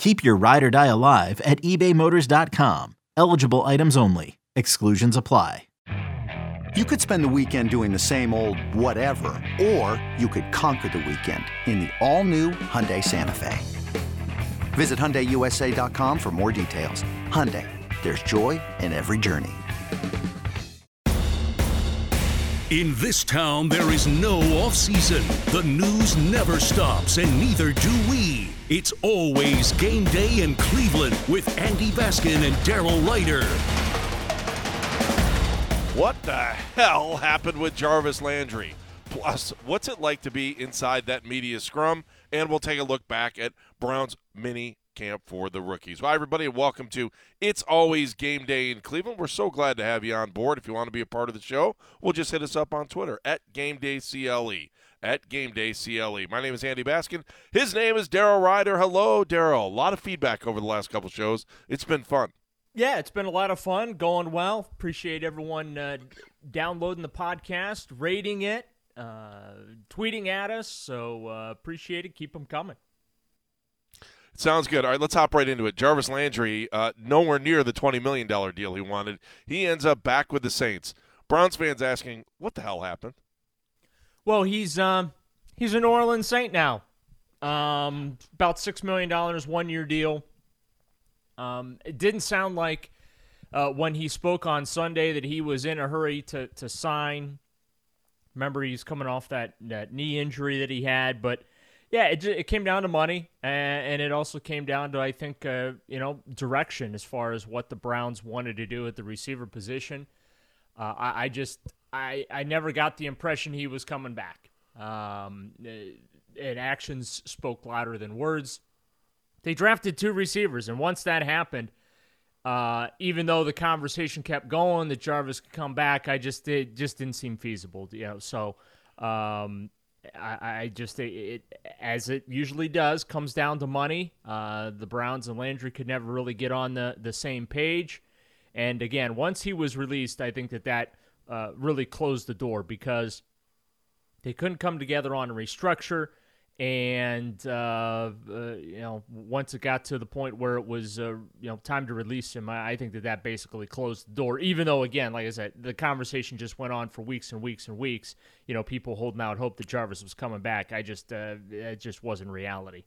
Keep your ride or die alive at ebaymotors.com. Eligible items only. Exclusions apply. You could spend the weekend doing the same old whatever, or you could conquer the weekend in the all-new Hyundai Santa Fe. Visit HyundaiUSA.com for more details. Hyundai, there's joy in every journey. In this town, there is no off season. The news never stops, and neither do we. It's always game day in Cleveland with Andy Baskin and Daryl Ruiter. What the hell happened with Jarvis Landry? Plus, what's it like to be inside that media scrum? And we'll take a look back at Brown's mini camp for the rookies. Well, everybody, and welcome to It's Always Game Day in Cleveland. We're so glad to have you on board. If you want to be a part of the show, we'll just hit us up on Twitter at Game Day CLE. At Game Day CLE. My name is Andy Baskin. His name is Daryl Ruiter. Hello, Daryl. A lot of feedback over the last couple shows. It's been fun. Yeah, it's been a lot of fun, going well. Appreciate everyone uh, downloading the podcast, rating it, uh, tweeting at us. So uh, appreciate it. Keep them coming. Sounds good. All right, let's hop right into it. Jarvis Landry, uh, nowhere near the $20 million deal he wanted. He ends up back with the Saints. Browns fans asking, what the hell happened? Well, he's um, he's a New Orleans Saint now. Um, about six million dollars, one year deal. Um, it didn't sound like uh, when he spoke on Sunday that he was in a hurry to, to sign. Remember, he's coming off that, that knee injury that he had, but – yeah, it, it came down to money, and, and it also came down to I think uh, you know direction as far as what the Browns wanted to do at the receiver position. Uh, I, I, just I I never got the impression he was coming back. Um, and actions spoke louder than words. They drafted two receivers, and once that happened, uh, even though the conversation kept going that Jarvis could come back, I just it just didn't seem feasible. You know, so um, I, I just it, it, as it usually does comes down to money. Uh, the Browns and Landry could never really get on the the same page, and again, once he was released, I think that that uh, really closed the door because they couldn't come together on a restructure and uh, uh, you know once it got to the point where it was uh, you know time to release him, I, I, think that that basically closed the door. Even though again, like I said, the conversation just went on for weeks and weeks and weeks. You know, people holding out hope that Jarvis was coming back. I just it just wasn't reality.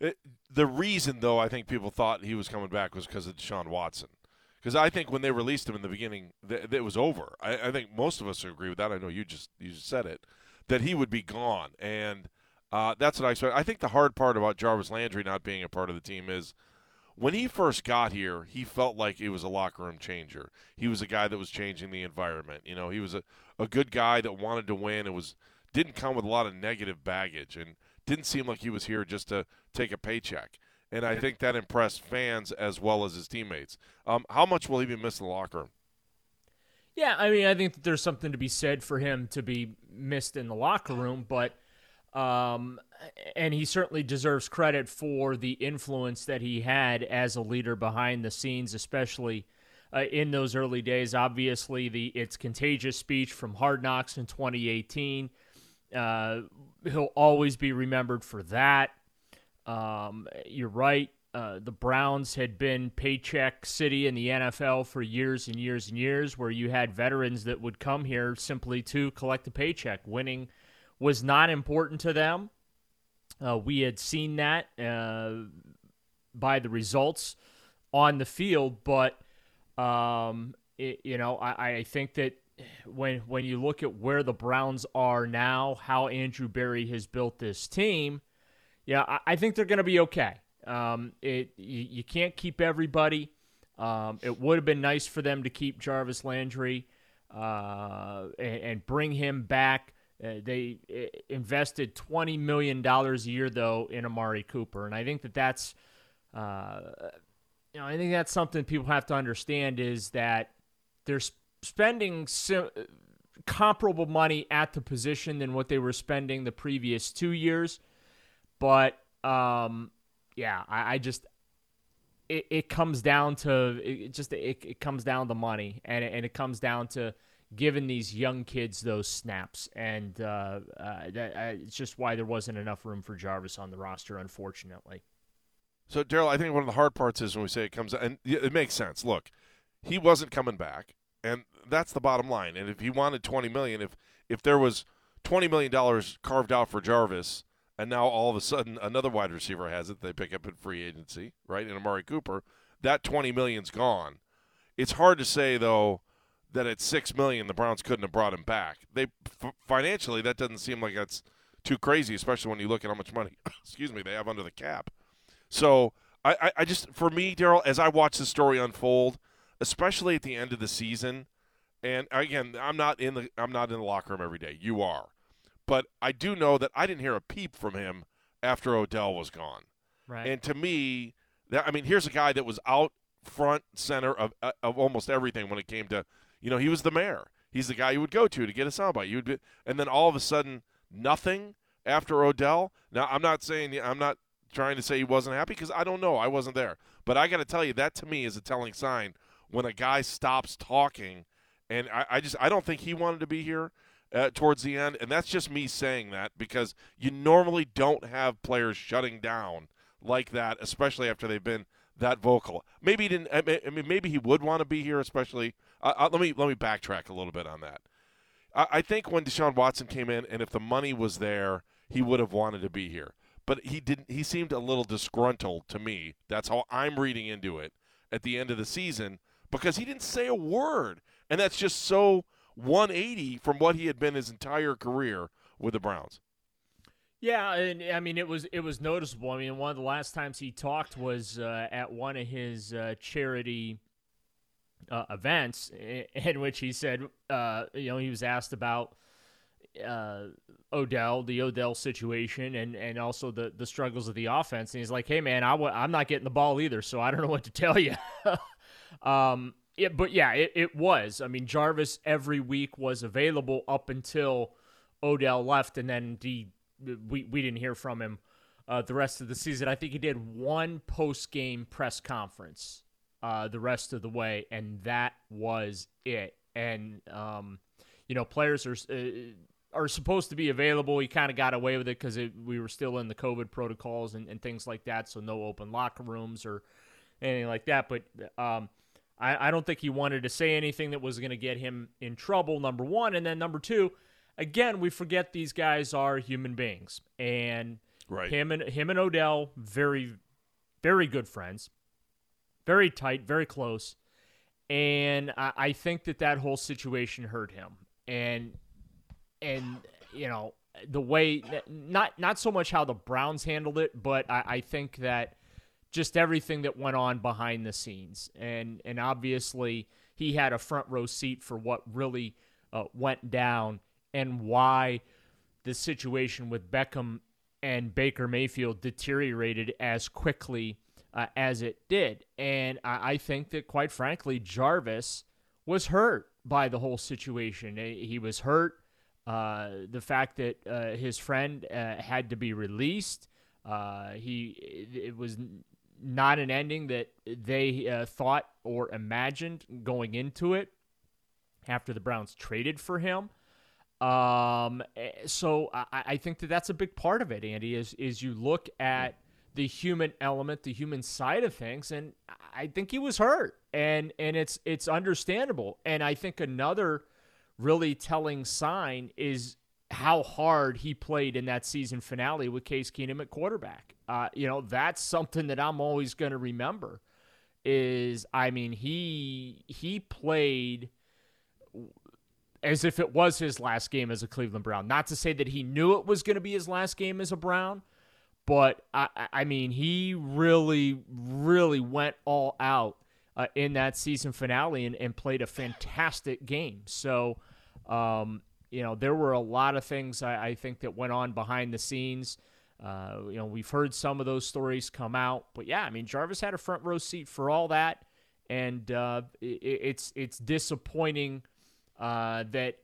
It, the reason, though, I think people thought he was coming back was because of Deshaun Watson. Because I think when they released him in the beginning, th- it was over. I, I think most of us agree with that. I know you just you just said it that he would be gone. And uh, that's what I expect. I think the hard part about Jarvis Landry not being a part of the team is when he first got here, he felt like it was a locker room changer. He was a guy that was changing the environment. You know, he was a, a good guy that wanted to win It was didn't come with a lot of negative baggage and didn't seem like he was here just to take a paycheck. And I think that impressed fans as well as his teammates. Um, how much will he be missed in the locker room? Yeah, I mean, I think that there's something to be said for him to be missed in the locker room, but um, and he certainly deserves credit for the influence that he had as a leader behind the scenes, especially uh, in those early days. Obviously, the it's contagious speech from Hard Knocks in 2018. Uh, he'll always be remembered for that. Um, you're right. Uh, the Browns had been paycheck city in the NFL for years and years and years, where you had veterans that would come here simply to collect a paycheck. Winning was not important to them. Uh, we had seen that uh, by the results on the field, but um, it, you know, I, I think that when when you look at where the Browns are now, how Andrew Berry has built this team, yeah, I, I think they're going to be okay. Um, it you, you, can't keep everybody. Um, it would have been nice for them to keep Jarvis Landry uh, and, and, bring him back. Uh, they uh, invested twenty million dollars a year though in Amari Cooper, and I think that that's, uh, you know, I think that's something people have to understand is that they're spending sim- comparable money at the position than what they were spending the previous two years, but um, yeah, I, I just it, it comes down to it just it, it comes down to money and it, and it comes down to giving these young kids those snaps and uh, uh, that, uh, it's just why there wasn't enough room for Jarvis on the roster unfortunately. So Daryl, I think one of the hard parts is when we say it comes and it makes sense. Look, he wasn't coming back and that's the bottom line. And if he wanted 20 million if if there was 20 million dollars carved out for Jarvis and now all of a sudden another wide receiver has it. They pick up in free agency, right? And Amari Cooper, that twenty million's gone. It's hard to say though that at six million the Browns couldn't have brought him back. They f- financially that doesn't seem like that's too crazy, especially when you look at how much money, excuse me, they have under the cap. So I, I, I just for me, Daryl, as I watch the story unfold, especially at the end of the season, and again, I'm not in the I'm not in the locker room every day. You are. But I do know that I didn't hear a peep from him after Odell was gone. Right. And to me, that I mean, here's a guy that was out front center of uh, of almost everything when it came to, you know, he was the mayor. He's the guy you would go to to get a soundbite. You would be, and then all of a sudden, nothing after Odell. Now, I'm not saying I'm not trying to say he wasn't happy because I don't know. I wasn't there. But I got to tell you, that to me is a telling sign when a guy stops talking. And I, I just I don't think he wanted to be here uh, towards the end, and that's just me saying that because you normally don't have players shutting down like that, especially after they've been that vocal. Maybe he didn't. I mean, maybe he would want to be here, especially. Uh, uh, let me let me backtrack a little bit on that. I, I think when Deshaun Watson came in, and if the money was there, he would have wanted to be here. But he didn't. He seemed a little disgruntled to me. That's how I'm reading into it at the end of the season because he didn't say a word, and that's just so 180 from what he had been his entire career with the Browns. Yeah, and I mean it was it was noticeable. I mean, one of the last times he talked was uh, at one of his uh, charity uh, events, in which he said, uh, you know, he was asked about uh, Odell, the Odell situation, and and also the the struggles of the offense, and he's like, "Hey, man, i w- I'm not getting the ball either, so I don't know what to tell you." um, yeah, but yeah, it, it was. I mean, Jarvis every week was available up until Odell left, and then he, we we didn't hear from him uh, the rest of the season. I think he did one post game press conference uh, the rest of the way, and that was it. And um, you know, players are. Uh, are supposed to be available. He kind of got away with it because we were still in the COVID protocols and, and, things like that, so no open locker rooms or anything like that. But um, I, I don't think he wanted to say anything that was going to get him in trouble, number one. And then number two, again, we forget these guys are human beings. And right. him and him and Odell, very, very good friends. Very tight, very close. And I, I think that that whole situation hurt him. And and you know, the way not not so much how the Browns handled it, but I, I think that just everything that went on behind the scenes. And and obviously he had a front row seat for what really uh, went down and why the situation with Beckham and Baker Mayfield deteriorated as quickly uh, as it did. And I, I, think that, quite frankly, Jarvis was hurt by the whole situation. He was hurt. Uh, the fact that uh, his friend uh, had to be released. Uh, he it was not an ending that they uh, thought or imagined going into it after the Browns traded for him. Um, eh, so I, I think that that's a big part of it, Andy, is, is you look at the human element, the human side of things, and I think he was hurt, and and it's it's understandable. And I think another really telling sign is how hard he played in that season finale with Case Keenum at quarterback. Uh, you know, that's something that I'm always going to remember. Is I mean, he he played as if it was his last game as a Cleveland Brown. Not to say that he knew it was going to be his last game as a Brown, but I, I mean, he really, really went all out uh, in that season finale and, and, played a fantastic game. So, um, you know, there were a lot of things I, I think that went on behind the scenes. Uh, you know, we've heard some of those stories come out, but yeah, I mean, Jarvis had a front row seat for all that, and uh, it, it's it's disappointing uh, that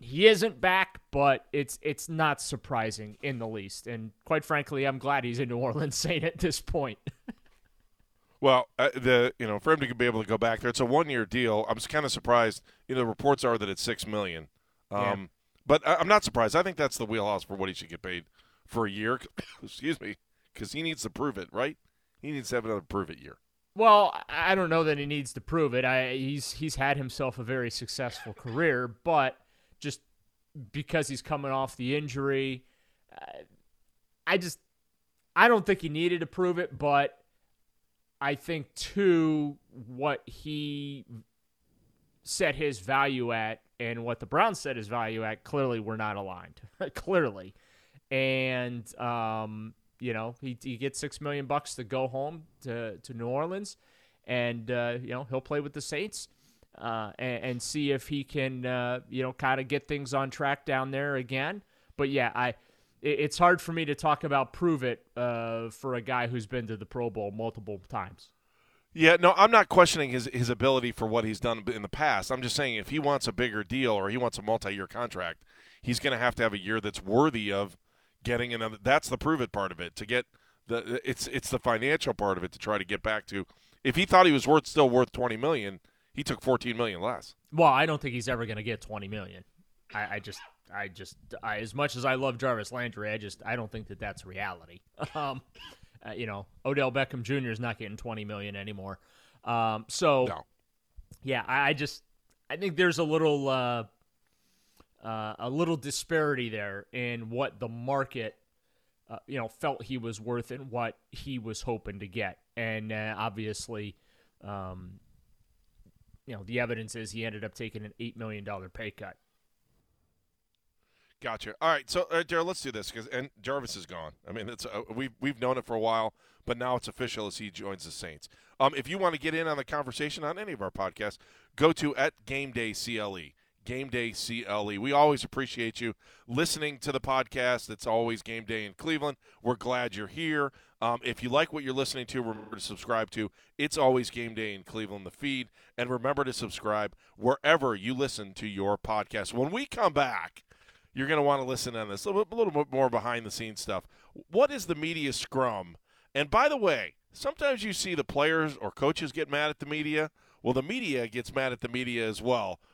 he isn't back, but it's it's not surprising in the least. And quite frankly, I'm glad he's in New Orleans Saint at this point. well, uh, the you know for him to be able to go back there, it's a one year deal. I'm kind of surprised. You know, the reports are that it's six million. Um, yeah. But I'm not surprised. I think that's the wheelhouse for what he should get paid for a year. Excuse me, because he needs to prove it, right? He needs to have another prove it year. Well, I don't know that he needs to prove it. I, he's he's had himself a very successful career, but just because he's coming off the injury, uh, I just I don't think he needed to prove it, but I think too what he set his value at and what the Browns set his value at clearly were not aligned. clearly, and um, you know, he, he gets six million bucks to go home to, to New Orleans, and uh, you know he'll play with the Saints uh, and, and, see if he can uh, you know kind of get things on track down there again. But yeah, I it, it's hard for me to talk about prove it uh, for a guy who's been to the Pro Bowl multiple times. Yeah, no, I'm not questioning his his ability for what he's done in the past. I'm just saying if he wants a bigger deal or he wants a multi-year contract, he's going to have to have a year that's worthy of getting another. That's the prove it part of it. To get the it's it's the financial part of it to try to get back to. If he thought he was worth still worth twenty million, he took fourteen million less. Well, I don't think he's ever going to get twenty million. I, I just I just I, as much as I love Jarvis Landry, I just I don't think that that's reality. Um, uh, you know, Odell Beckham Jr. is not getting twenty million anymore. Um, so no. yeah, I, I just I think there's a little uh, uh, a little disparity there in what the market, uh, you know, felt he was worth and what he was hoping to get. And uh, obviously, um, you know, the evidence is he ended up taking an eight million dollar pay cut. Gotcha. All right, so uh, let's do this because and Jarvis is gone. I mean, it's uh, we've we've known it for a while, but now it's official as he joins the Saints. Um, if you want to get in on the conversation on any of our podcasts, go to at Game Day CLE. Game Day CLE. We always appreciate you listening to the podcast. It's always Game Day in Cleveland. We're glad you're here. Um, if you like what you're listening to, remember to subscribe to It's Always Game Day in Cleveland, the feed. And remember to subscribe wherever you listen to your podcast. When we come back, you're going to want to listen on this a little, a little bit more behind the scenes stuff. What is the media scrum? And by the way, sometimes you see the players or coaches get mad at the media. Well, the media gets mad at the media as well.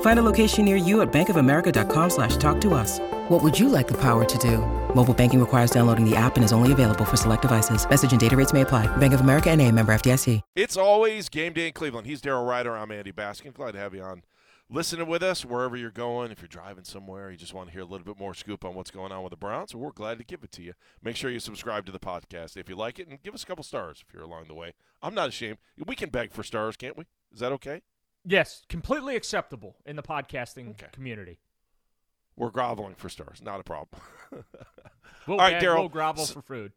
Find a location near you at bankofamerica.com slash talk to us. What would you like the power to do? Mobile banking requires downloading the app and is only available for select devices. Message and data rates may apply. Bank of America and a member FDIC. It's always game day in Cleveland. He's Daryl Ruiter. I'm Andy Baskin. Glad to have you on listening with us wherever you're going. If you're driving somewhere, you just want to hear a little bit more scoop on what's going on with the Browns, we're glad to give it to you. Make sure you subscribe to the podcast if you like it and give us a couple stars if you're along the way. I'm not ashamed. We can beg for stars, can't we? Is that okay? Yes, completely acceptable in the podcasting Okay. community. We're groveling for stars. Not a problem. We'll All right, Daryl, we'll grovel s- for food.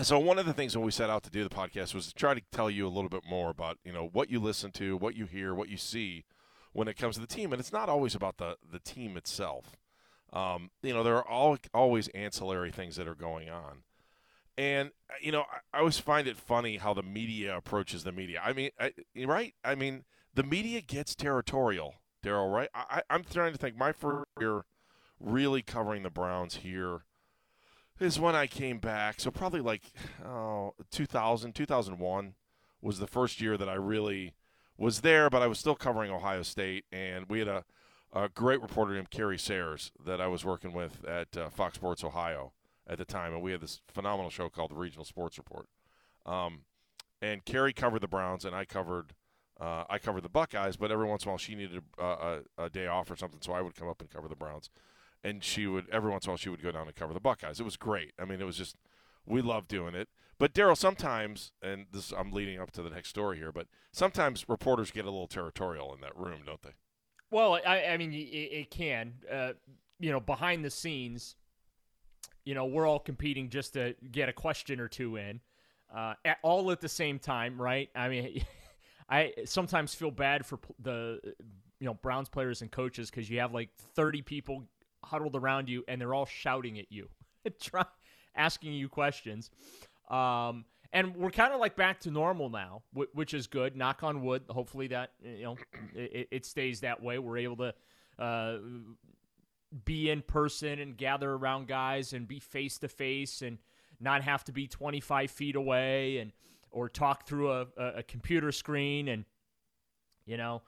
So one of the things when we set out to do the podcast was to try to tell you a little bit more about you know what you listen to, what you hear, what you see when it comes to the team, and it's not always about the the team itself. Um, you know, there are all, always ancillary things that are going on, and uh, you know, I, I always find it funny how the media approaches the media. I mean, I, right? I mean, the media gets territorial, Daryl. Right? I, I'm trying to think. My first year really covering the Browns here is when I came back. So probably like oh, 2000, 2001 was the first year that I really was there, but I was still covering Ohio State, and we had a, a great reporter named Kerry Sayers that I was working with at uh, Fox Sports Ohio at the time, and we had this phenomenal show called the Regional Sports Report. Um, and Kerry covered the Browns, and I covered. Uh, I covered the Buckeyes, but every once in a while she needed a, a, a day off or something, so I would come up and cover the Browns and she would every once in a while she would go down and cover the Buckeyes. It was great. I mean, it was just we loved doing it. But Daryl, sometimes, and this I'm leading up to the next story here, but sometimes reporters get a little territorial in that room, don't they? Well, I, I mean, it, it can. Uh, you know, behind the scenes, you know, we're all competing just to get a question or two in, uh, at, all at the same time, right? I mean, I sometimes feel bad for the you know Browns players and coaches because you have like 30 people huddled around you and they're all shouting at you, try, asking you questions. Um, and we're kind of like back to normal now, wh- which is good. Knock on wood. Hopefully that you know it, it stays that way. We're able to uh, be in person and gather around guys and be face to face and not have to be 25 feet away and or talk through a, a, a computer screen and you know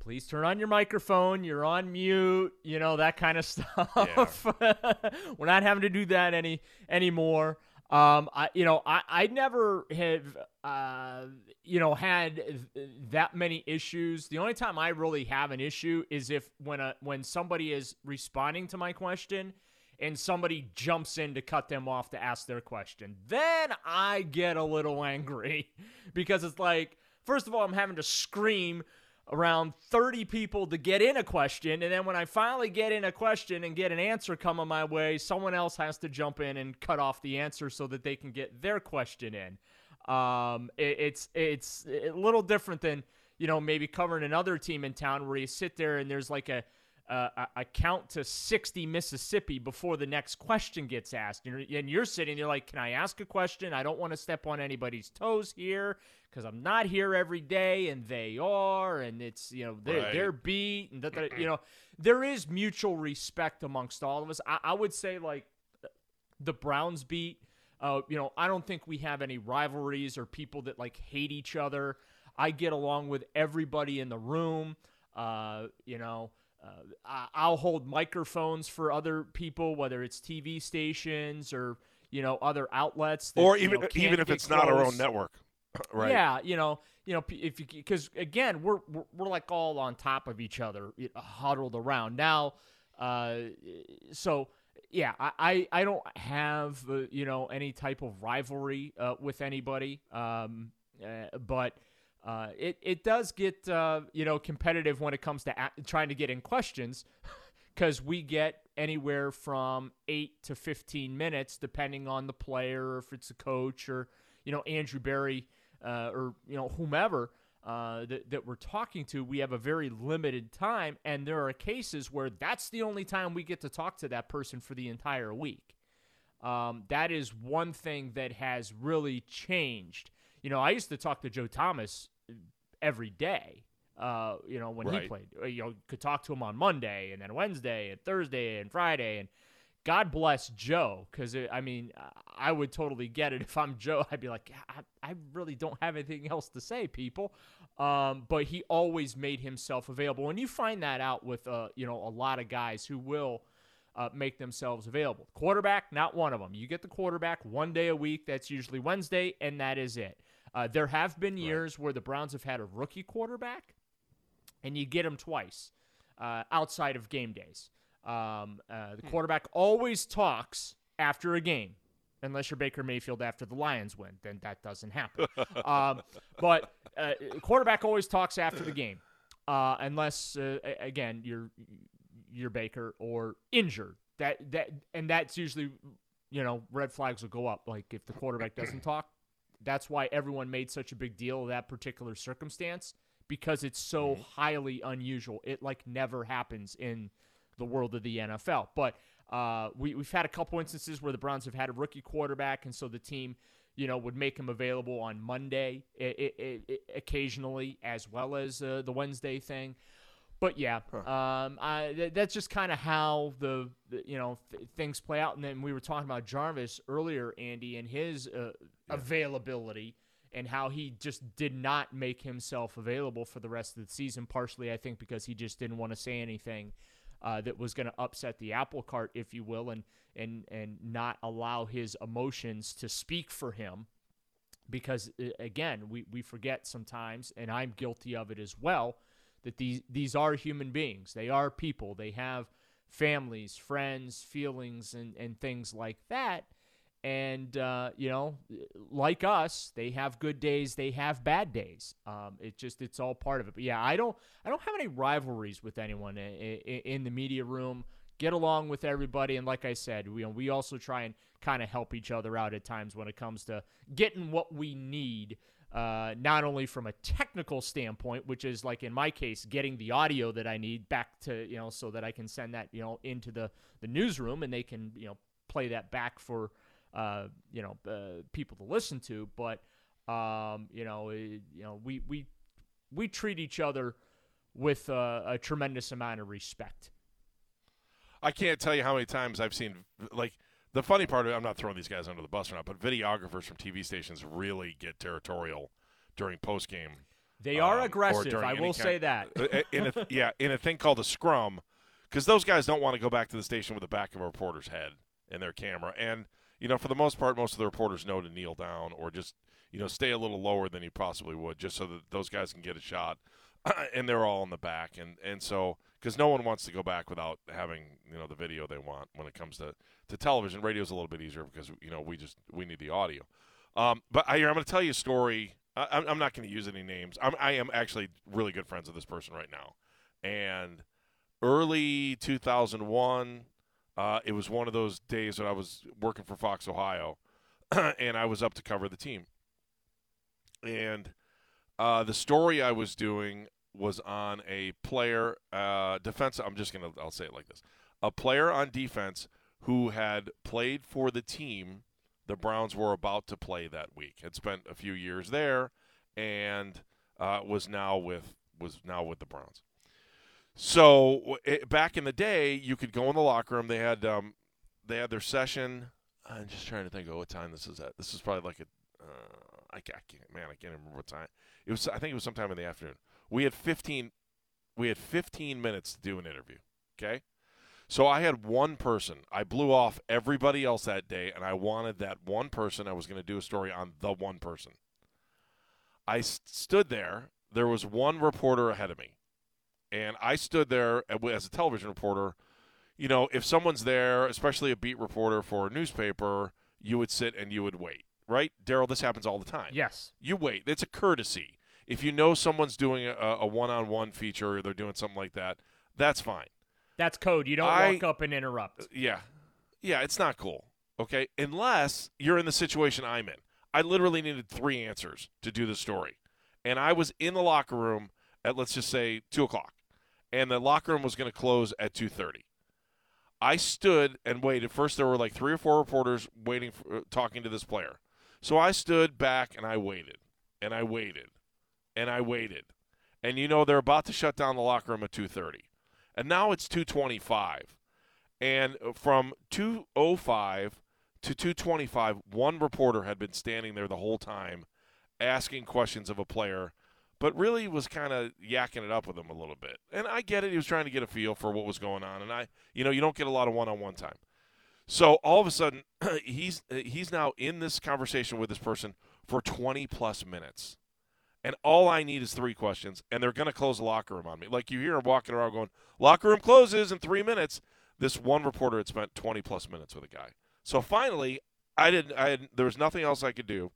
please turn on your microphone you're on mute you know that kind of stuff. We're not having to do that any anymore um i you know i i never have uh you know had th- that many issues the only time i really have an issue is if when a when somebody is responding to my question and somebody jumps in to cut them off to ask their question. Then I get a little angry because it's like, first of all, I'm having to scream around 30 people to get in a question. And then when I finally get in a question and get an answer coming my way, someone else has to jump in and cut off the answer so that they can get their question in. Um, it, it's, it's a little different than, you know, maybe covering another team in town where you sit there and there's like a, uh, a- count to 60 Mississippi before the next question gets asked. And you're, and you're sitting there like, can I ask a question? I don't want to step on anybody's toes here because I'm not here every day and they are. And it's, you know, they're, Right. they're beat. And, da- you know, there is mutual respect amongst all of us. I, I would say, like, the Browns beat. Uh, you know, I don't think we have any rivalries or people that like hate each other. I get along with everybody in the room. Uh, you know, uh, I- I'll hold microphones for other people, whether it's TV stations or you know other outlets, that, or you even know, even if it's not our own network, right? Yeah, you know, you know, if you because again, we're, we're we're like all on top of each other, huddled around now. Uh, so yeah, I I, I don't have uh, you know any type of rivalry uh, with anybody. Um, uh, but. Uh, it, it does get uh, you know competitive when it comes to a- trying to get in questions because we get anywhere from eight to 15 minutes depending on the player or if it's a coach or you know Andrew Berry uh, or you know whomever uh, that, that we're talking to we have a very limited time and there are cases where that's the only time we get to talk to that person for the entire week. Um, that is one thing that has really changed. You know i used to talk to joe thomas every day uh, you know, when he played. Uh, You know, could talk to him on Monday and then Wednesday and Thursday and Friday. And God bless Joe, because I mean, I would totally get it if I'm Joe. I'd be like, I, I really don't have anything else to say, people. Um, but he always made himself available, and you find that out with uh, you know, a lot of guys who will. Uh, make themselves available. Quarterback, not one of them. You get the quarterback one day a week. That's usually Wednesday, and that is it. Uh, there have been years where the Browns have had a rookie quarterback, and you get them twice uh, outside of game days. Um, uh, the quarterback always talks after a game, unless you're Baker Mayfield after the Lions win, then that doesn't happen. um, but uh, quarterback always talks after the game, uh, unless uh, again you're you're Baker or injured. That that and that's usually you know red flags will go up. Like if the quarterback doesn't talk, that's why everyone made such a big deal of that particular circumstance because it's so highly unusual. It like never happens in the world of the NFL. But uh, we, we've had a couple instances where the Browns have had a rookie quarterback, and so the team, you know, would make him available on Monday i i i occasionally, as well as uh, the Wednesday thing. But yeah, um, I, th- that's just kind of how the, the you know th- things play out. And then we were talking about Jarvis earlier, Andy, and his uh, availability and how he just did not make himself available for the rest of the season. Partially, I think, because he just didn't want to say anything uh, that was going to upset the apple cart, if you will, and and and not allow his emotions to speak for him. Because uh, again, we, we forget sometimes, and I'm guilty of it as well, that these these are human beings. They are people. They have families, friends, feelings, and and things like that. And uh, you know, like us, they have good days, they have bad days. Um, it just it's all part of it. But yeah, I don't I don't have any rivalries with anyone in, in the media room. Get along with everybody, and like I said, we we also try and kind of help each other out at times when it comes to getting what we need. Uh, not only from a technical standpoint, which is like in my case, getting the audio that I need back to you know so that I can send that you know into the the newsroom and they can you know play that back for uh, you know uh, people to listen to. But um, you know, it, you know, we we we treat each other with a tremendous amount of respect. I can't tell you how many times I've seen like the funny part of it. I'm not throwing these guys under the bus or not, but videographers from TV stations really get territorial during post game. They are um, or aggressive. I will say that. Uh, in a, yeah, in a thing called a scrum, because those guys don't want to go back to the station with the back of a reporter's head in their camera, and you know, for the most part, most of the reporters know to kneel down or just you know stay a little lower than you possibly would, just so that those guys can get a shot, and they're all in the back, and and so because no one wants to go back without having you know the video they want when it comes to to television. Radio's a little bit easier because you know we just we need the audio. Um, but I, I'm going to tell you a story. I, I'm- I'm not going to use any names. I'm, I am actually really good friends with this person right now, and early 2001, uh, it was one of those days that I was working for Fox Ohio, and I was up to cover the team. And uh, the story I was doing was on a player, uh, defense. I'm just gonna, I'll say it like this: a player on defense who had played for the team the Browns were about to play that week. Had spent a few years there, and uh, was now with was now with the Browns. So it, back in the day, you could go in the locker room. They had um, they had their session. I'm just trying to think of what time this is at. This is probably like a uh, I, I can't man I can't remember what time. It was I think it was sometime in the afternoon. We had 15 we had 15 minutes to do an interview. Okay. So I had one person. I blew off everybody else that day, and I wanted that one person. I was going to do a story on the one person. I s- stood there. There was one reporter ahead of me, and I stood there as a television reporter. You know, if someone's there, especially a beat reporter for a newspaper, you would sit and you would wait, right? Daryl, this happens all the time. Yes. You wait. It's a courtesy. If you know someone's doing a, a one-on-one feature or they're doing something like that, that's fine. That's code. You don't I- walk up and interrupt. Yeah. Yeah, it's not cool. Okay. Unless you're in the situation I'm in. I literally needed three answers to do the story. And I was in the locker room at let's just say two o'clock. And the locker room was gonna close at two thirty. I stood and waited. First there were like three or four reporters waiting for, uh, talking to this player. So I stood back and I waited. And I waited. And I waited. And you know they're about to shut down the locker room at 2:30. And now it's 225. And from 205 to 225, one reporter had been standing there the whole time asking questions of a player, but really was kind of yakking it up with him a little bit. And I get it. He was trying to get a feel for what was going on. And I, you know, you don't get a lot of one on one time. So all of a sudden, he's he's now in this conversation with this person for 20 plus minutes. And all I need is three questions, and they're going to close the locker room on me. Like you hear them walking around going, "Locker room closes in three minutes." This one reporter had spent 20 plus minutes with a guy. So finally, I didn't. I had, there was nothing else I could do.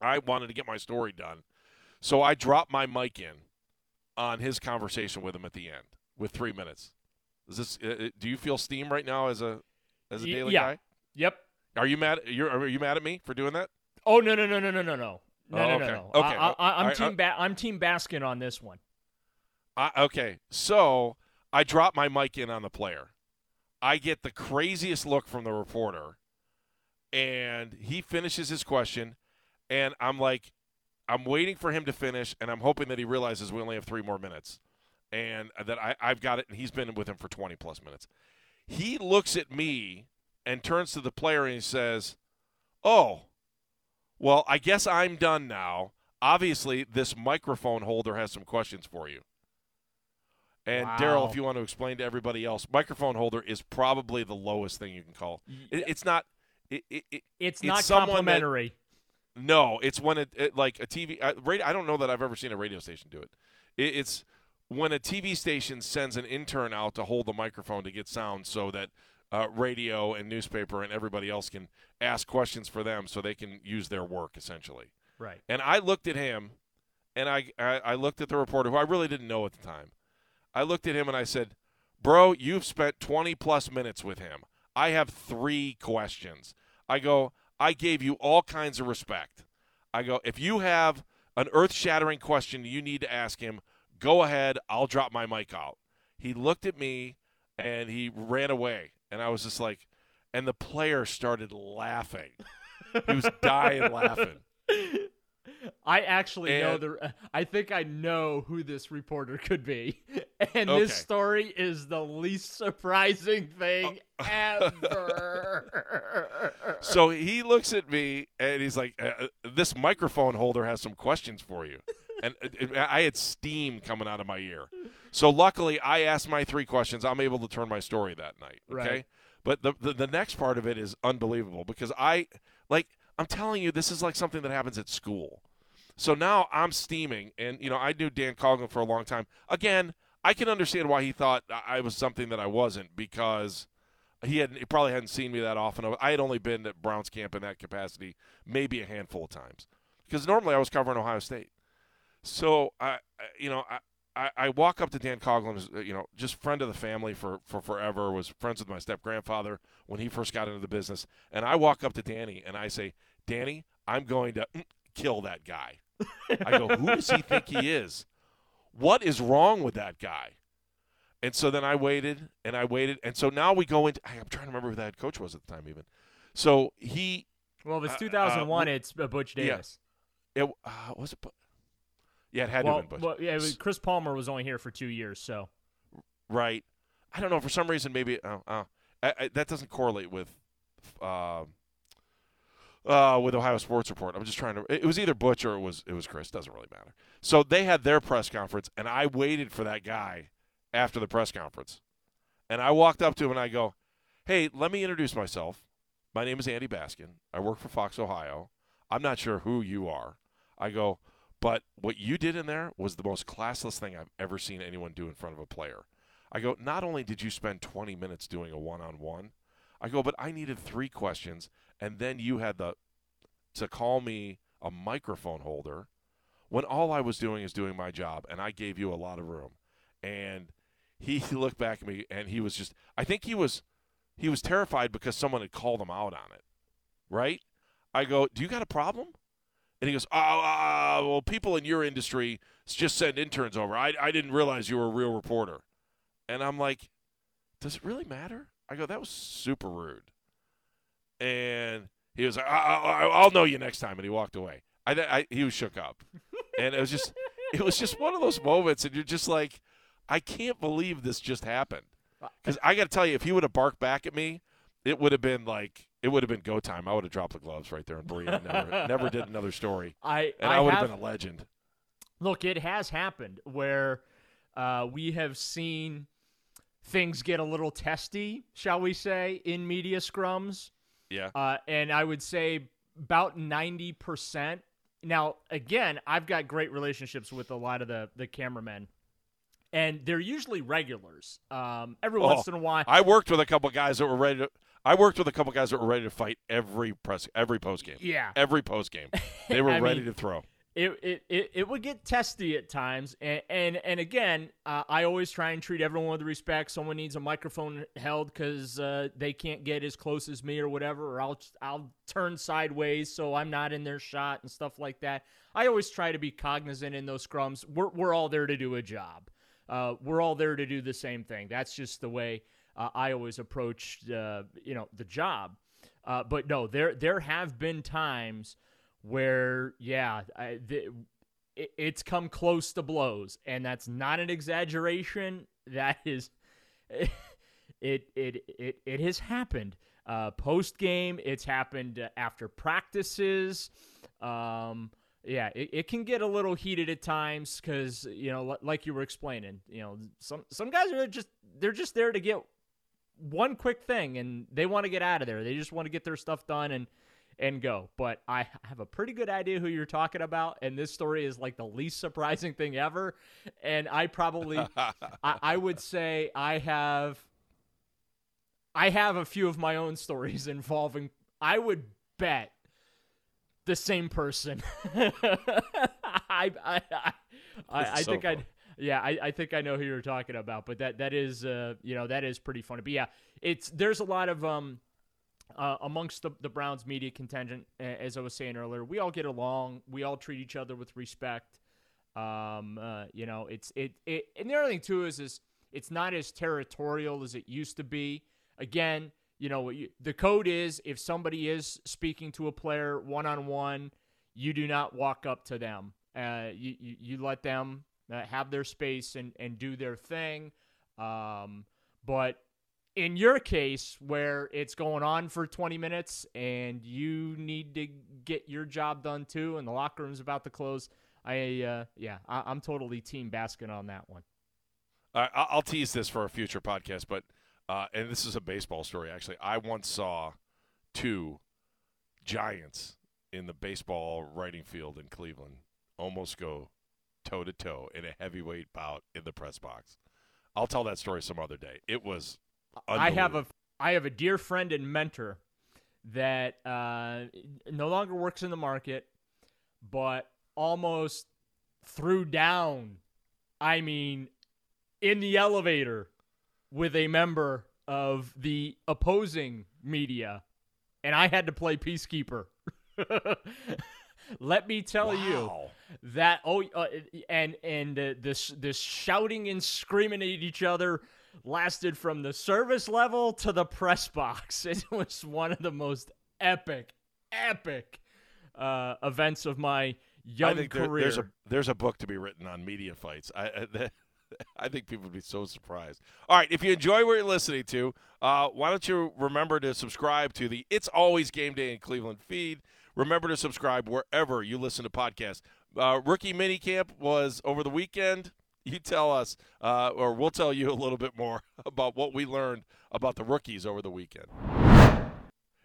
I wanted to get my story done, so I dropped my mic in on his conversation with him at the end with three minutes. Is this? Uh, do you feel steam right now as a as a daily yeah. guy? Yep. Are you mad? You're, are you mad at me for doing that? Oh no no no no no no no. No, Oh, no, okay. no, no. Okay. I, I, I'm I- I- team. Uh, ba- I'm team Baskin on this one. I, okay, so I drop my mic in on the player. I get the craziest look from the reporter, and he finishes his question, and I'm like, I'm waiting for him to finish, and I'm hoping that he realizes we only have three more minutes, and that I, I've got it, and he's been with him for 20 plus minutes. He looks at me and turns to the player and he says, "Oh, well, I guess I'm done now. Obviously, this microphone holder has some questions for you." And Daryl, if you want to explain to everybody else, microphone holder is probably the lowest thing you can call. It, it's not. It, it, it, It's, It's not someone that- complimentary. no, it's when it, like a TV. I, radio, I don't know that I've ever seen a radio station do it. it. It's when a TV station sends an intern out to hold the microphone to get sound, so that uh, radio and newspaper and everybody else can ask questions for them, so they can use their work essentially. Right. And I looked at him, and I, I I looked at the reporter who I really didn't know at the time. I looked at him and I said, "Bro, you've spent 20 plus minutes with him. I have three questions." I go, "I gave you all kinds of respect." I go, "If you have an earth-shattering question you need to ask him, go ahead. I'll drop my mic out." He looked at me and he ran away, and I was just like, and the player started laughing. he was dying laughing. I actually know the. I think I know who this reporter could be, and Okay. this story is the least surprising thing ever. So he looks at me and he's like, uh, "This microphone holder has some questions for you." And it, I had steam coming out of my ear. So luckily, I asked my three questions. I'm able to turn my story that night. Okay. Right. But the, the the next part of it is unbelievable because I like I'm telling you, this is like something that happens at school. So now I'm steaming, and you know I knew Dan Coughlin for a long time. Again, I can understand why he thought I I was something that I wasn't because he had he probably hadn't seen me that often. I had only been at Browns camp in that capacity maybe a handful of times because normally I was covering Ohio State. So I, you know, I, I, I walk up to Dan Coughlin, uh, you know, just friend of the family for, for forever. Was friends with my step grandfather when he first got into the business, and I walk up to Danny and I say, Danny, I'm going to mm, kill that guy. I go, who does he think he is? What is wrong with that guy? And so then I waited and I waited, and so now we go into. I'm trying to remember who the head coach was at the time, even. So he, well, if it's Uh, uh, 2001, it's uh, Butch yeah. Davis. it uh, was it. Yeah, it had well, to have been Butch. well, yeah, was- Chris Palmer was only here for two years, so Right. I don't know. For some reason, maybe oh, oh, I, I, that doesn't correlate with uh, uh, with Ohio Sports Report. I'm just trying to. It was either Butch or it was it was Chris. Doesn't really matter. So they had their press conference, and I waited for that guy after the press conference, and I walked up to him and I go, "Hey, let me introduce myself. My name is Andy Baskin. I work for Fox Ohio. I'm not sure who you are." I go, but what you did in there was the most classless thing I've ever seen anyone do in front of a player. I go, not only did you spend 20 minutes doing a one on one, I go, but I needed three questions, and then you had the to call me a microphone holder when all I was doing is doing my job, and I gave you a lot of room. And he looked back at me, and he was just, I think he was, he was terrified because someone had called him out on it, right? I go, do you got a problem? And he goes, oh, uh, well, people in your industry just send interns over. I, I didn't realize you were a real reporter. And I'm like, does it really matter? I go, that was super rude. And he was like, I, I, I'll know you next time. And he walked away. I, I, he was shook up. and it was just, it was just one of those moments. And you're just like, I can't believe this just happened. Because I got to tell you, if he would have barked back at me, it would have been like, it would have been go time. I would have dropped the gloves right there and Bree never, never did another story. I And I, would have have been a legend. look, it has happened where uh, we have seen things get a little testy, shall we say, in media scrums. Yeah. Uh, and I would say about 90% now again, I've got great relationships with a lot of the the cameramen, and they're usually regulars. Um, every Oh, once in a while, I worked with a couple guys that were ready to. I worked with a couple guys that were ready to fight every press, every post game. Yeah. every post game, they were ready mean, to throw. it, it, it, it would get testy at times and and, and again uh, i always try and treat everyone with respect someone needs a microphone held because uh, they can't get as close as me or whatever or I'll, I'll turn sideways so i'm not in their shot and stuff like that i always try to be cognizant in those scrums we're, we're all there to do a job uh, we're all there to do the same thing that's just the way uh, i always approach uh, you know the job. Uh, but no there there have been times where yeah I, the, it, it's come close to blows and that's not an exaggeration. That is it it it, it has happened. Uh, post game it's happened after practices. Um, yeah it, it can get a little heated at times because you know li- like you were explaining you know some some guys are just they're just there to get one quick thing and they want to get out of there they just want to get their stuff done and and go. But I have a pretty good idea who you're talking about, and this story is like the least surprising thing ever. And I probably, I, I would say I have, I have a few of my own stories involving. I would bet the same person. I, I, I, I, I so think I. Yeah, I, I think I know who you're talking about, but that that is uh you know that is pretty funny. But yeah, it's there's a lot of um uh, amongst the, the Browns media contingent, as I was saying earlier, we all get along. We all treat each other with respect. Um, uh, you know, it's it, it and the other thing too is is it's not as territorial as it used to be. Again, you know, you, the code is if somebody is speaking to a player one on one, you do not walk up to them. Uh, you, you you let them uh, have their space and and do their thing. Um, but in your case where it's going on for 20 minutes and you need to get your job done too and the locker room's about to close i uh, yeah I, i'm totally team baskin on that one I'll tease this for a future podcast, but uh, and this is a baseball story actually. I once saw two giants in the baseball writing field in Cleveland almost go toe to toe in a heavyweight bout in the press box. I'll tell that story some other day. It was. i have a I have a dear friend and mentor that uh, no longer works in the market but almost threw down i mean in the elevator with a member of the opposing media, and I had to play peacekeeper. Let me tell you Wow. That oh, uh, and and uh, this this shouting and screaming at each other lasted from the service level to the press box. It was one of the most epic, epic uh, events of my young I think there- career. there's a there's a book to be written on media fights. I I, that, I think people would be so surprised. All right, if you enjoy what you're listening to, uh, why don't you remember to subscribe to the It's Always Game Day in Cleveland feed. Remember to subscribe wherever you listen to podcasts. Uh, rookie minicamp was over the weekend. You tell us, uh, or we'll tell you a little bit more about what we learned about the rookies over the weekend.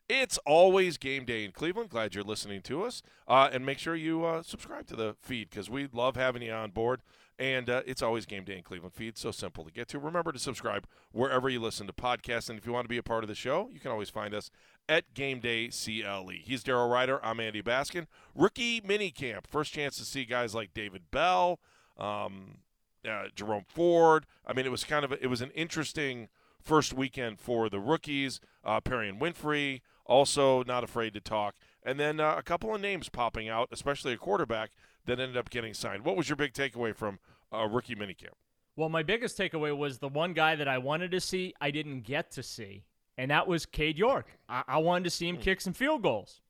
It's always game day in Cleveland. Glad you're listening to us. Uh, and make sure you uh, subscribe to the feed because we love having you on board. And uh, it's always game day in Cleveland feed. So simple to get to. Remember to subscribe wherever you listen to podcasts. And if you want to be a part of the show, you can always find us at Game Day CLE. He's Daryl Ruiter. I'm Andy Baskin. Rookie mini camp. First chance to see guys like David Bell, um, uh, Jerome Ford. I mean, it was kind of a, it was an interesting first weekend for the rookies. Uh, Perrion Winfrey also not afraid to talk, and then uh, a couple of names popping out, especially a quarterback that ended up getting signed. What was your big takeaway from uh, rookie minicamp? Well, my biggest takeaway was the one guy that I wanted to see, I didn't get to see, and that was Cade York. I, I wanted to see him kick some field goals.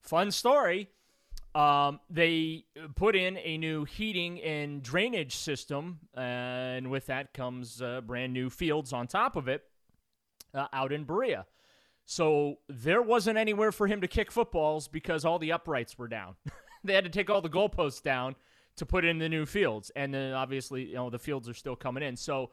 Fun story. Um, they put in a new heating and drainage system, and with that comes uh, brand new fields on top of it uh, out in Berea. So there wasn't anywhere for him to kick footballs because all the uprights were down. they had to take all the goalposts down to put in the new fields, and then obviously you know the fields are still coming in. So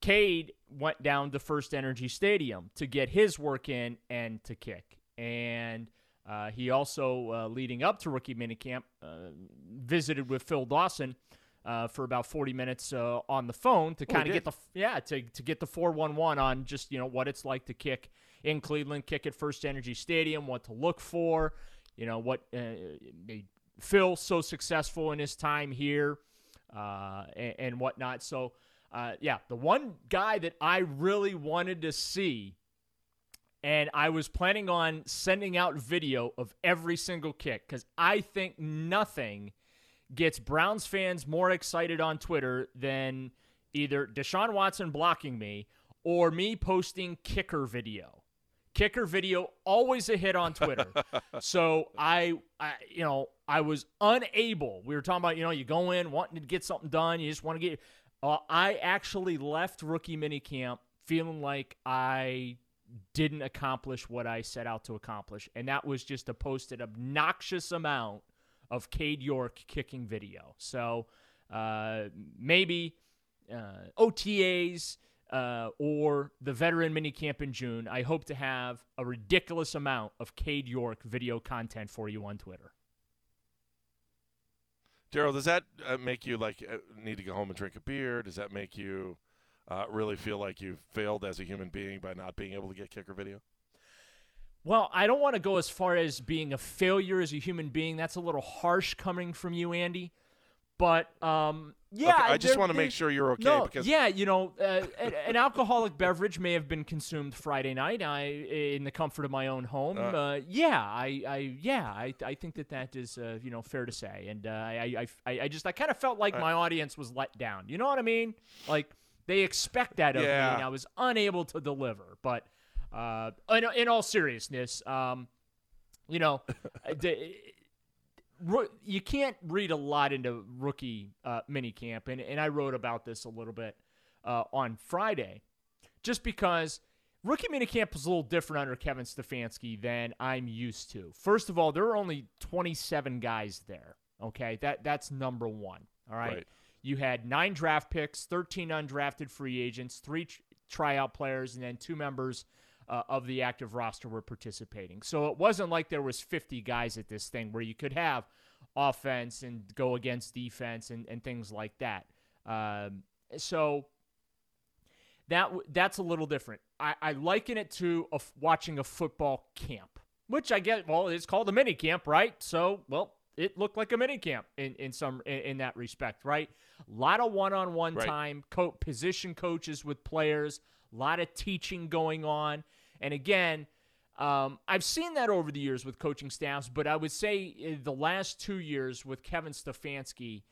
Cade went down to First Energy Stadium to get his work in and to kick, and Uh, he also, uh, leading up to rookie minicamp, uh, visited with Phil Dawson uh, for about 40 minutes uh, on the phone to Oh, kind of get the yeah to, to get the 411 on just you know what it's like to kick in Cleveland, kick at First Energy Stadium, what to look for, you know what uh, made Phil so successful in his time here, uh, and, and whatnot. So uh, yeah, the one guy that I really wanted to see and I was planning on sending out video of every single kick because I think nothing gets Browns fans more excited on Twitter than either Deshaun Watson blocking me or me posting kicker video. Kicker video always a hit on Twitter. so I, I, you know, I was unable. We were talking about, you know, you go in wanting to get something done, you just want to get. Uh, I actually left rookie minicamp feeling like I didn't accomplish what I set out to accomplish, and that was just post an obnoxious amount of Cade York kicking video. So uh, maybe uh, OTAs uh, or the veteran minicamp in June. I hope to have a ridiculous amount of Cade York video content for you on Twitter. Daryl, does that uh, make you like uh, need to go home and drink a beer? Does that make you uh, really feel like you've failed as a human being by not being able to get kicker video? Well, I don't want to go as far as being a failure as a human being. That's a little harsh coming from you, Andy. But um, yeah, Okay, I just want to make sure you're okay no, because yeah, you know, uh, an, alcoholic beverage may have been consumed Friday night. I, in the comfort of my own home. Uh. Uh, yeah, I, I, yeah, I, I think that that is, uh, you know, fair to say. And uh, I, I, I, I just, I kind of felt like my audience was let down. You know what I mean? Like they expect that of Yeah. me, and I was unable to deliver. But uh, in, in all seriousness, um, you know, you can't read a lot into rookie uh, minicamp, and, and I wrote about this a little bit uh, on Friday, just because rookie minicamp is a little different under Kevin Stefanski than I'm used to. First of all, there are only 27 guys there. Okay, that that's number one. All right. Right. You had nine draft picks, 13 undrafted free agents, three tr- tryout players, and then two members uh, of the active roster were participating. So it wasn't like there was 50 guys at this thing where you could have offense and go against defense and, and things like that. Um, so that that's a little different. I, I liken it to a f- watching a football camp, which I get. Well, it's called a mini camp, right? So, well, it looked like a mini camp in in some in, in that respect, right? A lot of one-on-one Right. time, co- position coaches with players, a lot of teaching going on, and again. Um, I've seen that over the years with coaching staffs, but I would say uh, the last two years with Kevin Stefanski,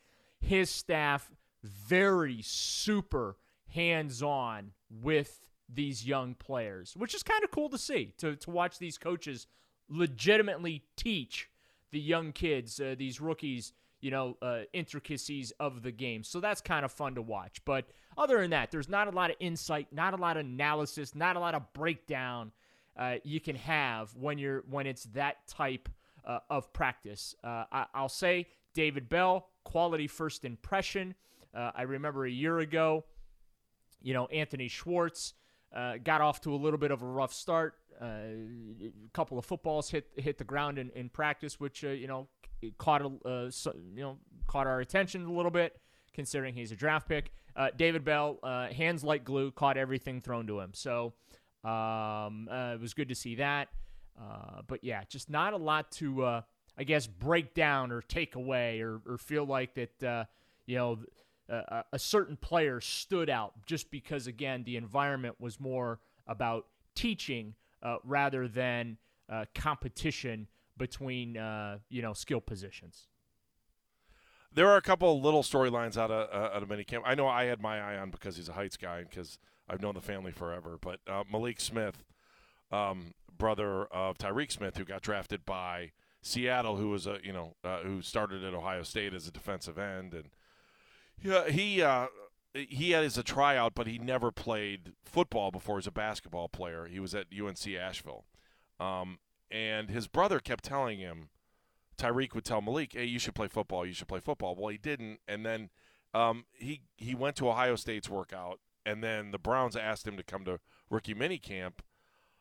his staff very super hands on with these young players, which is kind of cool to see to, to watch these coaches legitimately teach the young kids, uh, these rookies, you know, uh, intricacies of the game. So that's kind of fun to watch. But other than that, there's not a lot of insight, not a lot of analysis, not a lot of breakdown uh, you can have when you're when it's that type uh, of practice. Uh, I, I'll say David Bell, quality first impression. Uh, I remember a year ago, you know, Anthony Schwartz uh, got off to a little bit of a rough start. Uh, a couple of footballs hit hit the ground in, in practice, which you know caught you know caught our attention a little bit, considering he's a draft pick. Uh, David Bell, uh, hands like glue, caught everything thrown to him. So um, uh, it was good to see that. Uh, but yeah, just not a lot to, uh, I guess, break down or take away or, or feel like that, uh, you know, uh, a certain player stood out just because, again, the environment was more about teaching rather than competition between, you know, skill positions. There are a couple of little storylines out of uh, out of minicamp. I know I had my eye on because he's a Heights guy and because I've known the family forever. But uh, Malik Smith, um, brother of Tyreke Smith, who got drafted by Seattle, who was a you know uh, who started at Ohio State as a defensive end, and yeah, he uh, he had his a tryout, but he never played football before as a basketball player. He was at UNC Asheville, um, and his brother kept telling him. Tyreke would tell Malik, "Hey, you should play football. You should play football." Well, he didn't, and then um, he he went to Ohio State's workout, and then the Browns asked him to come to rookie minicamp,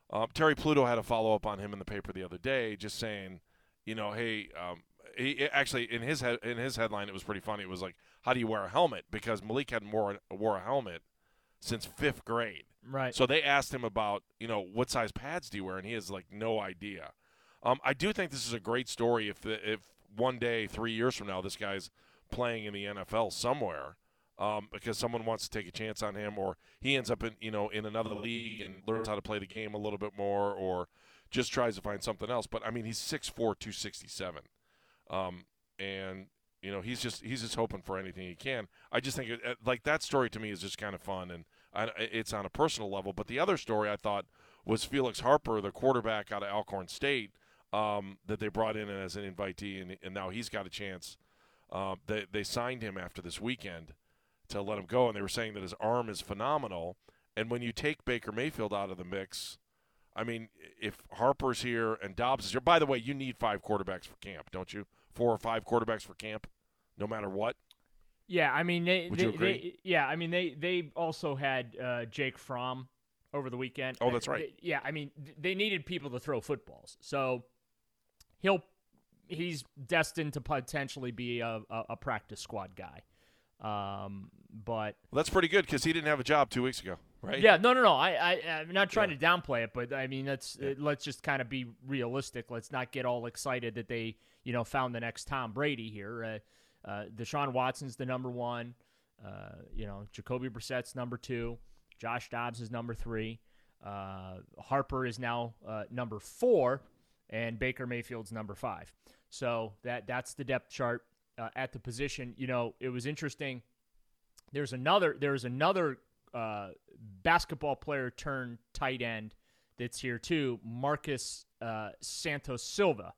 Um, Terry Pluto had a follow up on him in the paper the other day, just saying, you know, hey, um, he actually in his head, in his headline it was pretty funny. It was like, how do you wear a helmet? Because Malik hadn't wore wore a helmet since fifth grade. Right. So they asked him about, you know, what size pads do you wear, and he has like no idea. Um, I do think this is a great story. If if one day, three years from now, this guy's playing in the NFL somewhere, um, because someone wants to take a chance on him, or he ends up in you know in another league and learns how to play the game a little bit more, or just tries to find something else. But I mean, he's 6'4", 267, um, and you know he's just he's just hoping for anything he can. I just think like that story to me is just kind of fun, and I, it's on a personal level. But the other story I thought was Felix Harper, the quarterback out of Alcorn State, um, that they brought in as an invitee, and, and now he's got a chance. Uh, they they signed him after this weekend to let him go, and they were saying that his arm is phenomenal. And when you take Baker Mayfield out of the mix, I mean, if Harper's here and Dobbs is here, by the way, you need five quarterbacks for camp, don't you? Four or five quarterbacks for camp, no matter what. Yeah, I mean, they, Would they, you agree? they- yeah, I mean, they they also had uh, Jake Fromm over the weekend. Oh, that's right. yeah, I mean, they needed people to throw footballs, so he'll he's destined to potentially be a, a, a practice squad guy. Um, but Well, that's pretty good because he didn't have a job two weeks ago, right? yeah, no, no, no. I, I, I'm not trying to downplay it, but I mean, that's uh, let's just kind of be realistic. Let's not get all excited that they, you know, found the next Tom Brady here. Uh, uh, Deshaun Watson's the number one. Uh, you know, Jacoby Brissett's number two. Josh Dobbs is number three. Uh, Harper is now uh, number four, and Baker Mayfield's number five. So that that's the depth chart uh, at the position. You know, it was interesting. There's another. There's another uh, basketball player turned tight end that's here too, Marcus uh, Santos Silva,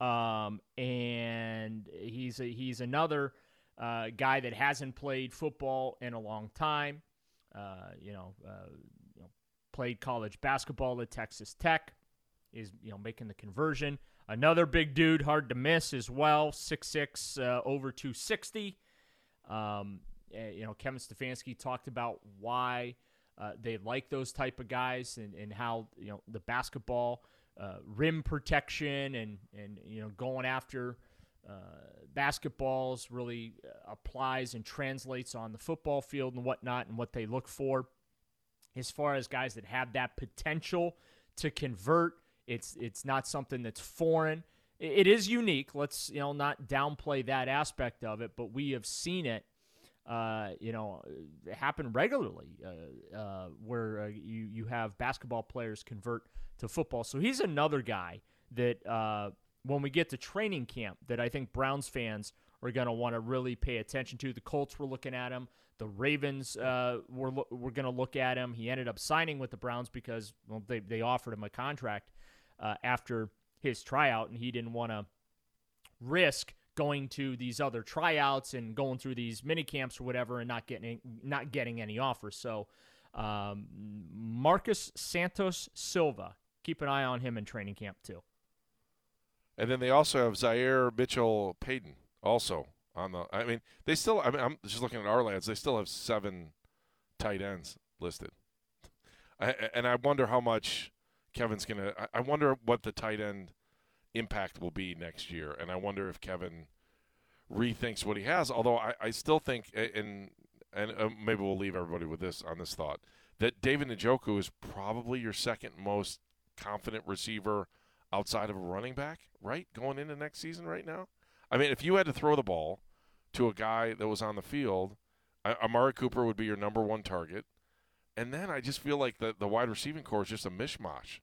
um, and he's a, he's another uh, guy that hasn't played football in a long time. Uh, you know, uh, you know, played college basketball at Texas Tech. Is you know making the conversion. Another big dude, hard to miss as well. 6'6", uh, over two sixty. Um, eh, you know, Kevin Stefanski talked about why uh, they like those type of guys and, and how you know the basketball uh, rim protection and and you know going after uh, basketballs really uh, applies and translates on the football field and whatnot and what they look for as far as guys that have that potential to convert. It's it's not something that's foreign. It is unique. Let's you know not downplay that aspect of it, but we have seen it. Uh, you know, happen regularly uh, uh, where uh, you you have basketball players convert to football. So he's another guy that uh, when we get to training camp, that I think Browns fans are going to want to really pay attention to. The Colts were looking at him. The Ravens uh, were lo- were going to look at him. He ended up signing with the Browns because well, they they offered him a contract uh, after his tryout, and he didn't want to risk going to these other tryouts and going through these mini camps or whatever and not getting not getting any offers. So um, Marcus Santos Silva, keep an eye on him in training camp too. And then they also have Zaire Mitchell Paden also on the. I mean, they still. I mean, I'm just looking at Ourlads. They still have seven tight ends listed. I, and I wonder how much Kevin's gonna. I- I wonder what the tight end impact will be next year, and I wonder if Kevin rethinks what he has. Although I, I still think, and and uh, maybe we'll leave everybody with this on this thought that David Njoku is probably your second most confident receiver outside of a running back, right? Going into next season right now. I mean, if you had to throw the ball to a guy that was on the field, I- Amari Cooper would be your number one target. And then I just feel like the, the wide receiving corps is just a mishmash.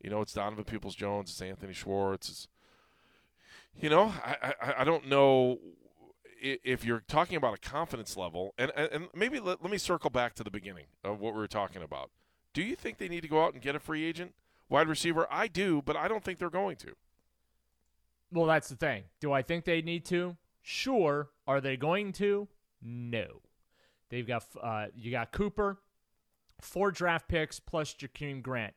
You know, it's Donovan Peoples Jones, it's Anthony Schwartz. It's, you know, I, I, I don't know if you're talking about a confidence level. And, and, maybe let, let me circle back to the beginning of what we were talking about. Do you think they need to go out and get a free agent? Wide receiver, I do, but I don't think they're going to. Well, that's the thing. Do I think they need to? Sure. Are they going to? No. They've got uh, you got Cooper, four draft picks plus Jakeem Grant.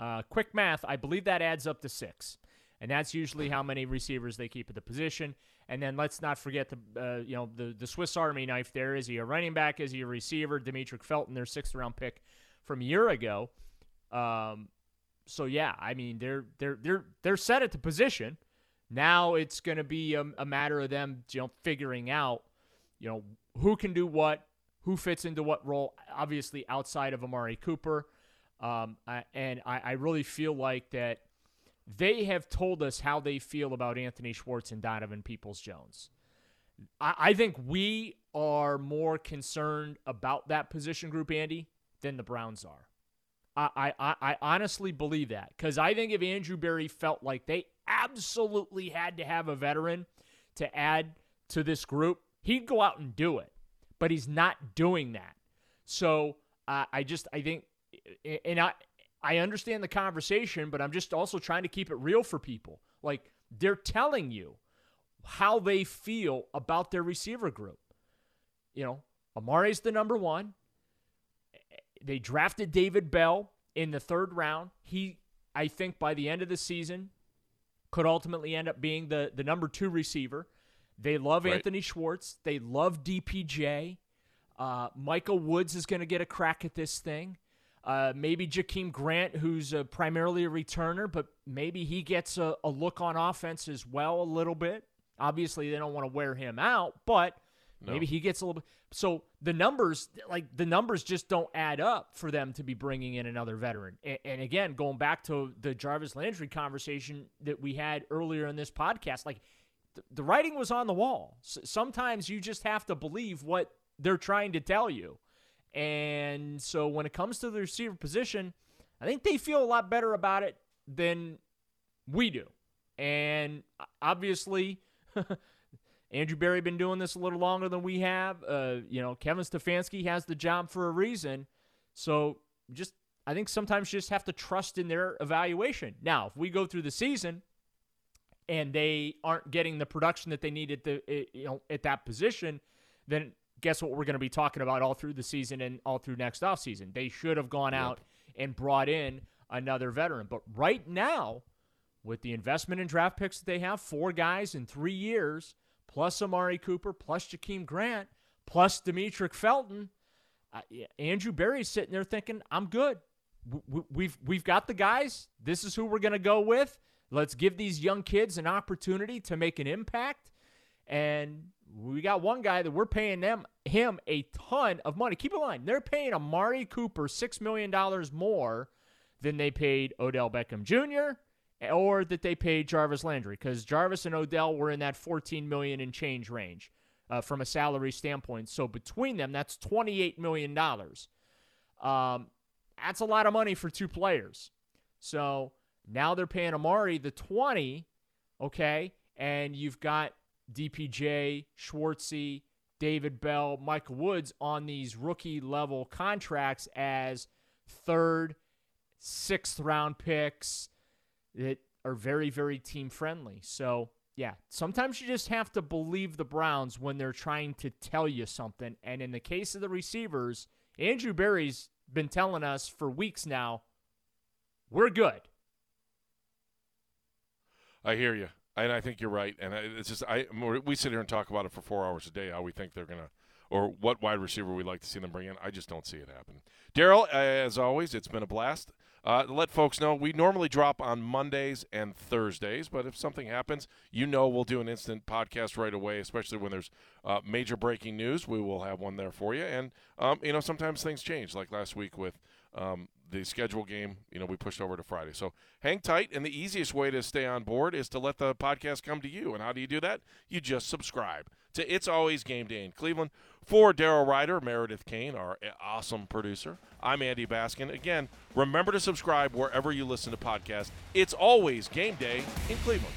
Uh, quick math, I believe that adds up to six, and that's usually how many receivers they keep at the position. And then let's not forget the uh, you know the the Swiss Army knife. There is he a running back? Is he a receiver? Demetric Felton, their sixth round pick from a year ago. Um, so yeah, I mean they're they're they're they're set at the position. Now it's going to be a, a, matter of them, you know, figuring out, you know, who can do what, who fits into what role. Obviously, outside of Amari Cooper, um, I, and I, I really feel like that they have told us how they feel about Anthony Schwartz and Donovan Peoples Jones. I, I think we are more concerned about that position group, Andy, than the Browns are. I, I, I honestly believe that because I think if Andrew Berry felt like they absolutely had to have a veteran to add to this group, he'd go out and do it. But he's not doing that. So uh, I just I think, and I I understand the conversation, but I'm just also trying to keep it real for people. Like they're telling you how they feel about their receiver group. You know, Amari's the number one. They drafted David Bell in the third round. He, I think, by the end of the season, could ultimately end up being the, the number two receiver. They love right. Anthony Schwartz. They love DPJ. Uh, Michael Woods is going to get a crack at this thing. Uh, maybe Jakeem Grant, who's uh, primarily a returner, but maybe he gets a, a, look on offense as well a little bit. Obviously, they don't want to wear him out, but no. maybe he gets a little bit. So the numbers, like the numbers, just don't add up for them to be bringing in another veteran. And, and again, going back to the Jarvis Landry conversation that we had earlier in this podcast, like th- the writing was on the wall. S- sometimes you just have to believe what they're trying to tell you. And so when it comes to the receiver position, I think they feel a lot better about it than we do. And uh, obviously, Andrew Berry been doing this a little longer than we have. Uh, you know, Kevin Stefanski has the job for a reason. So just I think sometimes you just have to trust in their evaluation. Now, if we go through the season and they aren't getting the production that they need at the eh, you know at that position, then guess what we're going to be talking about all through the season and all through next offseason. They should have gone yep. out and brought in another veteran. But right now, with the investment in draft picks that they have, four guys in three years, plus Amari Cooper, plus Jakeem Grant, plus Demetric Felton. Uh, Andrew Berry's sitting there thinking, "I'm good. We've we've got the guys. This is who we're going to go with. Let's give these young kids an opportunity to make an impact." And we got one guy that we're paying them him a ton of money. Keep in mind, they're paying Amari Cooper six million dollars more than they paid Odell Beckham Jr or that they paid Jarvis Landry because Jarvis and Odell were in that 14 million and change range uh, from a salary standpoint. So between them, that's 28 million dollars. Um, that's a lot of money for two players. So now they're paying Amari the 20, okay, and you've got DPJ, Schwartzy, David Bell, Michael Woods on these rookie level contracts as third, sixth round picks that are very, very team friendly. So, yeah, sometimes you just have to believe the Browns when they're trying to tell you something. And in the case of the receivers, Andrew Berry's been telling us for weeks now, we're good. I hear you, and I think you're right. And it's just I we sit here and talk about it for four hours a day. How we think they're gonna, or what wide receiver we'd like to see them bring in. I just don't see it happen. Daryl, as always, it's been a blast. Uh, let folks know we normally drop on Mondays and Thursdays, but if something happens, you know we'll do an instant podcast right away, especially when there's uh, major breaking news. We will have one there for you. And, um, you know, sometimes things change, like last week with um, the schedule game, you know, we pushed over to Friday. So hang tight. And the easiest way to stay on board is to let the podcast come to you. And how do you do that? You just subscribe to It's Always Game Day in Cleveland. For Daryl Ruiter, Meredith Kane, our awesome producer, I'm Andy Baskin. Again, remember to subscribe wherever you listen to podcasts. It's always game day in Cleveland.